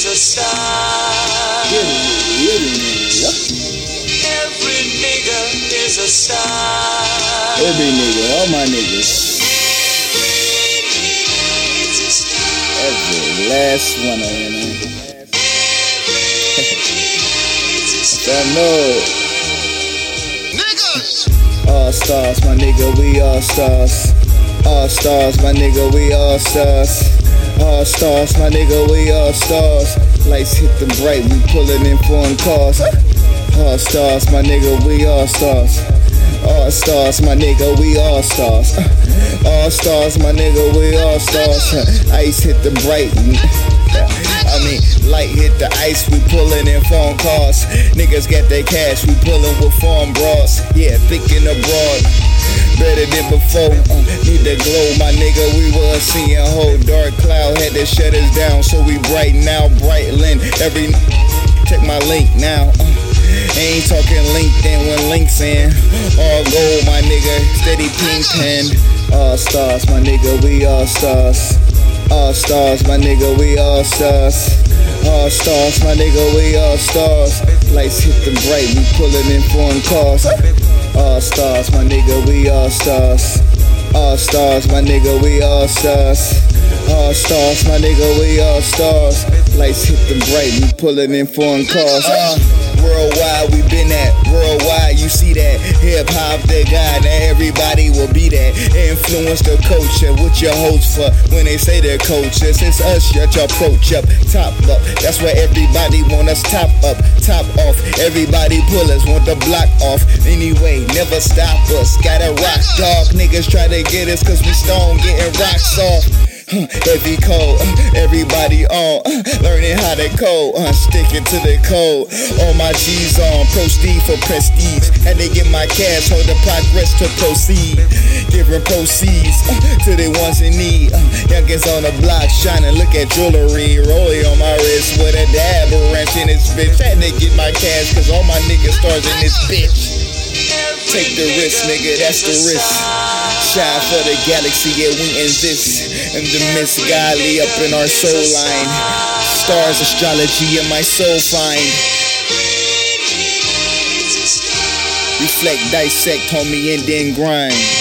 is a star. Every nigga, is a star. every nigga, all my niggas, every last one of them. I know. All stars, my nigga, we all stars. All stars, my nigga, we all stars. All stars, my nigga, we all stars. Lights hit them bright, we pulling in foreign cars. All stars, my nigga, we all stars. All stars, my nigga, we all stars. All stars, my nigga, we all stars. Ice hit the bright. I mean, light hit the ice, we pulling in phone cars. Niggas get their cash, we pullin' with farm bras. Yeah, thick and abroad. Better than before. Uh, need to glow, my nigga. We was seeing whole dark cloud, had to shut us down. So we bright now, brightling. Every check my link now. Uh, ain't talking LinkedIn when links in. All gold, my nigga. Steady ping pen. All stars, my nigga. We all stars. All stars, my nigga, we all stars. All stars, my nigga, we all stars. Lights hit them bright, we pulling in foreign cars. All stars, my nigga, we all stars. All stars, my nigga, we all stars. All stars, my nigga, we all stars. Lights hit them bright, we pulling in foreign cars. Uh, worldwide, we been at worldwide. You see that hip hop, the guy that everybody will be. Influence the culture. What your hopes for when they say they're coaches? It's us, your approach up, top up. That's where everybody want us top up, top off. Everybody pull us, want the block off. Anyway, never stop us. Gotta rock, dog. Niggas try to get us cause we stone getting rocks off. Heavy code, uh, everybody on, learning how to code, uh, sticking to the code. All my G's on, proceed for prestige. Had to get my cash, hold the progress to proceed. Giving proceeds uh, to the ones in need. Uh, youngins on the block shining, look at jewelry. Rollie on my wrist with a dab, a wrench in this bitch. Had to get my cash, cause all my niggas stars in this bitch. Take the risk, nigga, that's the risk. Shine for the galaxy, yeah, we in this. And the mist godly up in our soul line. Stars, astrology, and my soul find. Reflect, dissect, homie, and then grind.